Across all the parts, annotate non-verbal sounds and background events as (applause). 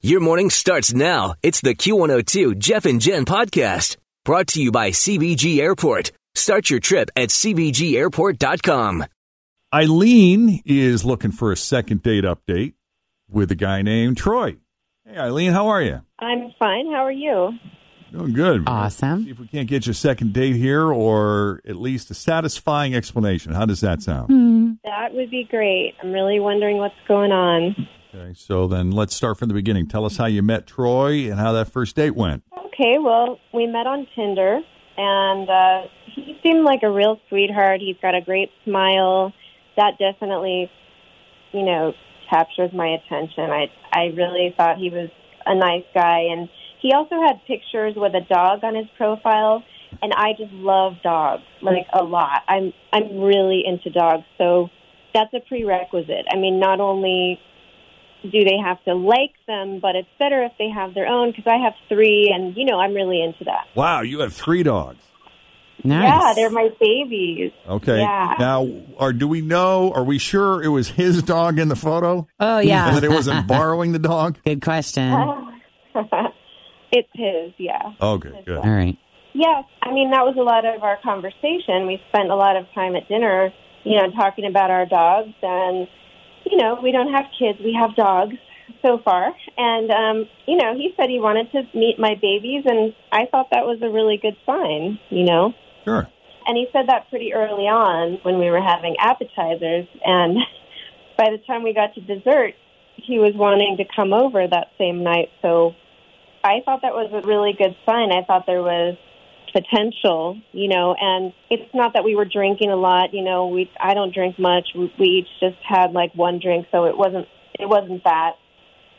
Your morning starts now. It's the Q102 Jeff and Jen podcast brought to you by CVG Airport. Start your trip at CVGAirport.com. Eileen is looking for a second date update with a guy named Troy. Hey, Eileen, how are you? I'm fine. How are you? Doing good. Awesome. See if we can't get you a second date here or at least a satisfying explanation. How does that sound? Hmm. That would be great. I'm really wondering what's going on. Okay, so then let's start from the beginning. Tell us how you met Troy and how that first date went. Okay, well, we met on Tinder, and uh, he seemed like a real sweetheart. He's got a great smile. That definitely, you know, captures my attention. I I really thought he was a nice guy, and he also had pictures with a dog on his profile. And I just love dogs, like a lot. I'm I'm really into dogs, so that's a prerequisite. I mean, not only do they have to like them, but it's better if they have their own because I have three, and you know I'm really into that. Wow, you have three dogs. Nice. Yeah, they're my babies. Okay. Yeah. Now, are do we know? Are we sure it was his dog in the photo? Oh, and yeah. that it wasn't borrowing the dog? (laughs) Good question. (laughs) it's his, yeah. Okay, good. All right. Yes, I mean that was a lot of our conversation. We spent a lot of time at dinner, you know, talking about our dogs, and you know, we don't have kids, we have dogs so far. And um, you know, he said he wanted to meet my babies, and I thought that was a really good sign, you know. Sure. And he said that pretty early on when we were having appetizers, and by the time we got to dessert, he was wanting to come over that same night. So I thought that was a really good sign. I thought there was potential, you know, and it's not that we were drinking a lot, you know, we I don't drink much. We, we each just had like one drink, so it wasn't it wasn't that.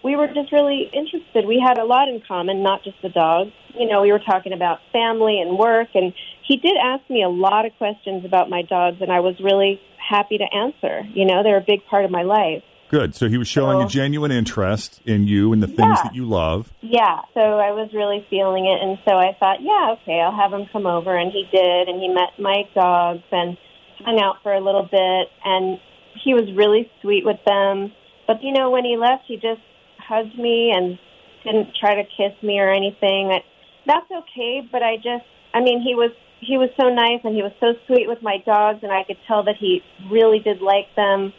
We were just really interested. We had a lot in common, not just the dog. You know, we were talking about family and work and he did ask me a lot of questions about my dogs and I was really happy to answer. You know, they're a big part of my life. Good. So he was showing a genuine interest in you and the things Yeah. that you love. Yeah, so I was really feeling it, and so I thought, yeah, okay, I'll have him come over, and he did, and he met my dogs and hung out for a little bit, and he was really sweet with them. But you know, when he left, he just hugged me and didn't try to kiss me or anything. That that's okay, but I just, I mean, he was he was so nice, and he was so sweet with my dogs, and I could tell that he really did like them.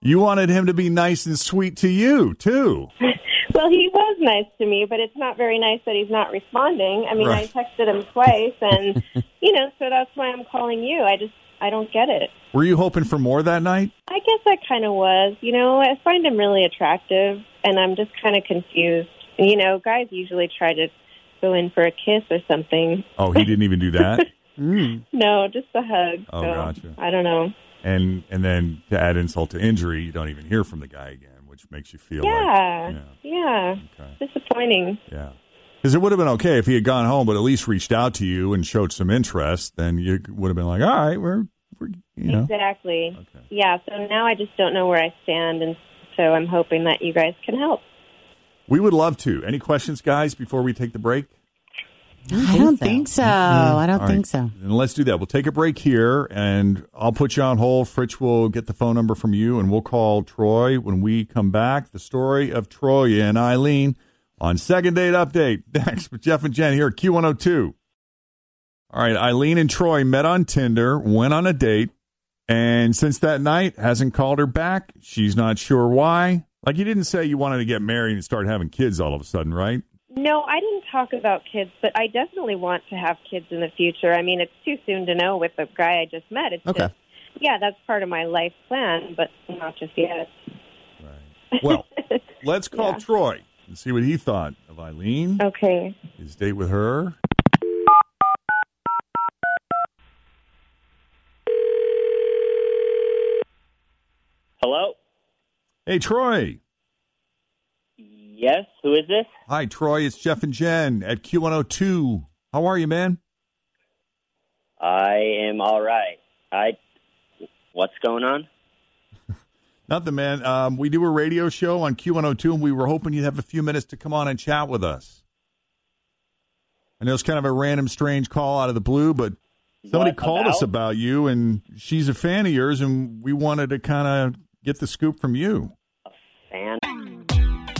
You wanted him to be nice and sweet to you, too. (laughs) Well, he was nice to me, but it's not very nice that he's not responding. I mean, Right. I texted him twice, and (laughs) you know, so that's why I'm calling you. I just I don't get it. Were you hoping for more that night? I guess I kind of was. You know, I find him really attractive, and I'm just kind of confused. You know, guys usually try to go in for a kiss or something. Oh, he didn't even do that. (laughs) Mm. No, just a hug. Oh, so, gotcha. I don't know. And and then to add insult to injury, you don't even hear from the guy again, which makes you feel Yeah, like yeah, okay, disappointing. yeah. Because it would have been okay if he had gone home, but at least reached out to you and showed some interest. Then you would have been like, all right, we're, we're you know, Exactly. Okay. Yeah. So now I just don't know where I stand, and so I'm hoping that you guys can help. we would love to. Any questions, guys, before we take the break? I don't think so. I don't All think right. so. Then let's do that. We'll take a break here, and I'll put you on hold. Fritch will get the phone number from you, and we'll call Troy when we come back. The story of Troy and Eileen on Second Date Update. (laughs) Next with Jeff and Jen here at Q102. All right, Eileen and Troy met on Tinder, went on a date, and since that night hasn't called her back. She's not sure why. Like you didn't say you wanted to get married and start having kids all of a sudden, right? No, I didn't talk about kids, but I definitely want to have kids in the future. I mean, it's too soon to know with the guy I just met. It's Okay. just, yeah, that's part of my life plan, but not just yet. Right. Well, (laughs) let's call Yeah. Troy and see what he thought of Eileen, Okay. his date with her. Hello? Hey, Troy. Yes, who is this? Hi, Troy. It's Jeff and Jen at Q102. How are you, man? I am all right. I What's going on? (laughs) Nothing, man. Um, we do a radio show on Q102, and we were hoping you'd have a few minutes to come on and chat with us. I know it's kind of a random, strange call out of the blue, but somebody What called us about? about you, and she's a fan of yours, and we wanted to kind of get the scoop from you. A fan.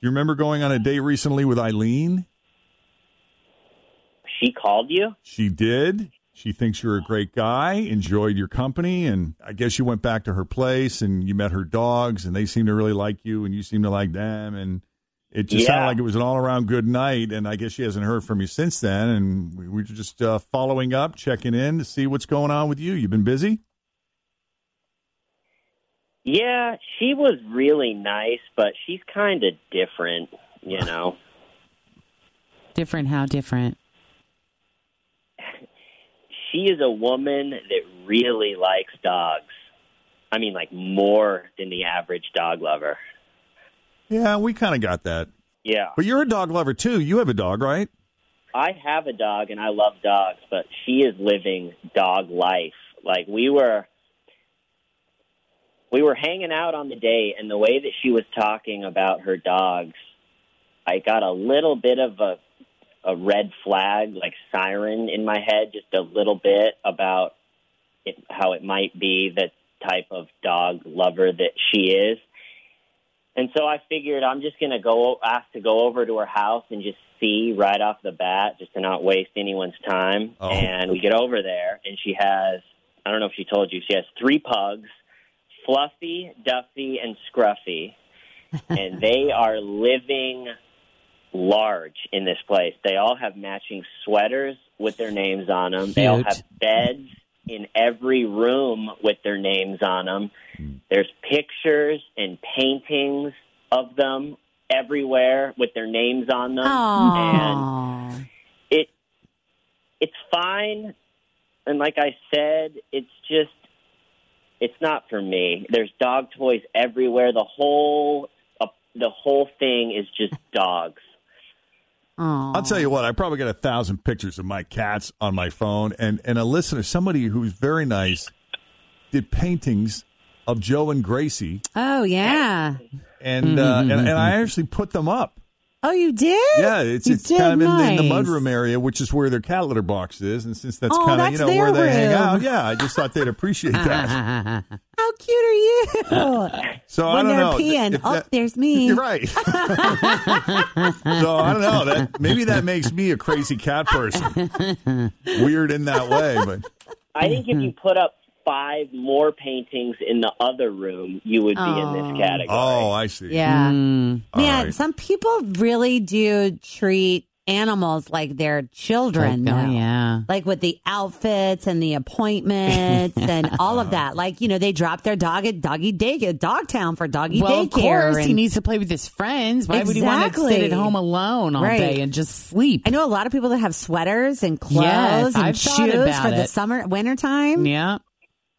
You remember going on a date recently with Eileen? She called you? She did. She thinks you're a great guy, enjoyed your company, and I guess you went back to her place and you met her dogs, and they seem to really like you, and you seem to like them, and it just sounded like it was an all around good night. And I guess she hasn't heard from you since then, and we were just uh, following up, checking in to see what's going on with you. You've been busy. Yeah, she was really nice, but she's kind of different, you (sighs) know. Different, how different? she is a woman that really likes dogs. I mean, like more than the average dog lover. Yeah, we kind of got that. Yeah. But you're a dog lover too. You have a dog, right? I have a dog and I love dogs, but she is living dog life. Like we were we were hanging out on the date and the way that she was talking about her dogs, I got a little bit of a a red flag like siren in my head just a little bit about it, how it might be the type of dog lover that she is. And so I figured I'm just going to go ask to go over to her house and just see right off the bat, just to not waste anyone's time. Oh. And we get over there, and she has, I don't know if she told you, she has three pugs Fluffy, Duffy, and Scruffy. and they (laughs) are living large in this place. They all have matching sweaters with their names on them. They all have beds in every room with their names on them. Hmm. There's pictures and paintings of them everywhere with their names on them. And Aww. it it's fine and like I said, it's just it's not for me. There's dog toys everywhere. The whole uh, the whole thing is just (laughs) dogs. Aw. I'll tell you what, I probably got a thousand pictures of my cats on my phone, and and a listener, somebody who's very nice, did paintings of Joe and Gracie, Oh, yeah. and uh, and, and I (laughs) actually put them up. Oh, you did? Yeah, it's You it's did? kind of in the, in the mudroom area, which is where their cat litter box is, and since that's Oh, kind of you know where their they hang out, yeah, I just thought they'd appreciate that. (laughs) How cute are you? (laughs) So I when don't they're know. peeing, if oh, that- there's (laughs) me. You're right. so I don't know. That maybe that makes me a crazy cat person. Weird in that way, but I think if you put up five more paintings in the other room, you would be in Oh. this category. oh, I see. Yeah. Hmm. All Man, right. some people really do treat animals like they're children. Oh, now. yeah. Like with the outfits and the appointments and (laughs) all of that. Like, you know, they drop their dog at doggy day at Dogtown for doggy well, of daycare. course, he needs to play with his friends. Why would he want to sit at home alone all Right. day and just sleep? I know a lot of people that have sweaters and clothes Yes, and I've shoes about for the summer, winter time. Yeah.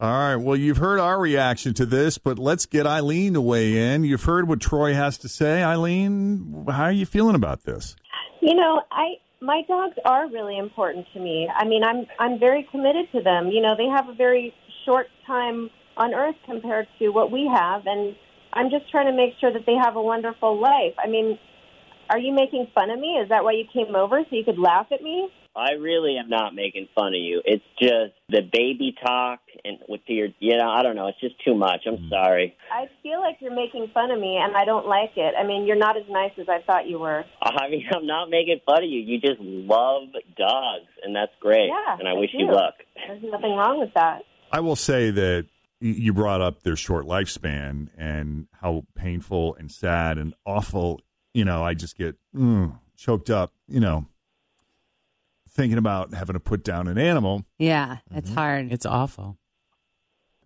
All right. Well, you've heard our reaction to this, but let's get Eileen to weigh in. You've heard what Troy has to say. Eileen, how are you feeling about this? You know, I my dogs are really important to me. I mean, I'm I'm very committed to them. You know, they have a very short time on earth compared to what we have and I'm just trying to make sure that they have a wonderful life. I mean, are you making fun of me? Is that why you came over so you could laugh at me? I really am not making fun of you. It's just the baby talk and with your, you know, I don't know. It's just too much. I'm sorry. I feel like you're making fun of me and I don't like it. I mean, you're not as nice as I thought you were. I mean, I'm not making fun of you. You just love dogs, and that's great. Yeah, and I I wish you do. luck. There's nothing wrong with that. I will say that you brought up their short lifespan and how painful and sad and awful. You know, I just get mm, choked up. You know, thinking about having to put down an animal. Yeah, it's hard. It's awful.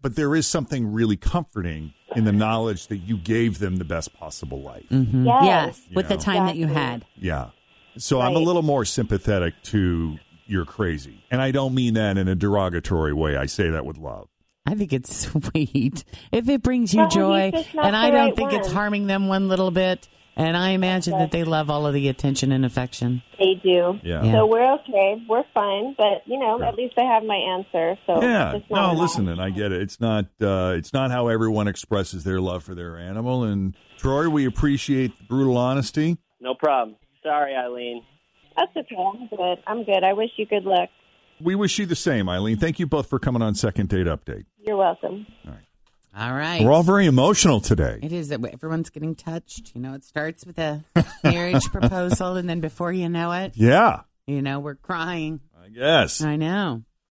But there is something really comforting in the knowledge that you gave them the best possible life. Mm-hmm. Yes. Yes, You with the know. time that you had. Yeah. So I'm a little more sympathetic to you're crazy. And I don't mean that in a derogatory way. I say that with love. I think it's (laughs) sweet. If it brings you Well, joy, and I don't right think it's harming them one little bit, and I imagine that they love all of the attention and affection. They do. Yeah. Yeah. So we're okay. We're fine. But, you know, at least I have my answer. So Yeah. No, listen, and I get it. It's not uh, it's not how everyone expresses their love for their animal. And Troy, we appreciate the brutal honesty. No problem. Sorry, Eileen. That's okay. I'm good. I'm good. I wish you good luck. We wish you the same, Eileen. Thank you both for coming on Second Date Update. You're welcome. All right. We're all very emotional today. It is that everyone's getting touched. You know, it starts with a (laughs) marriage proposal, and then before you know it, Yeah, you know, we're crying. I guess. I know.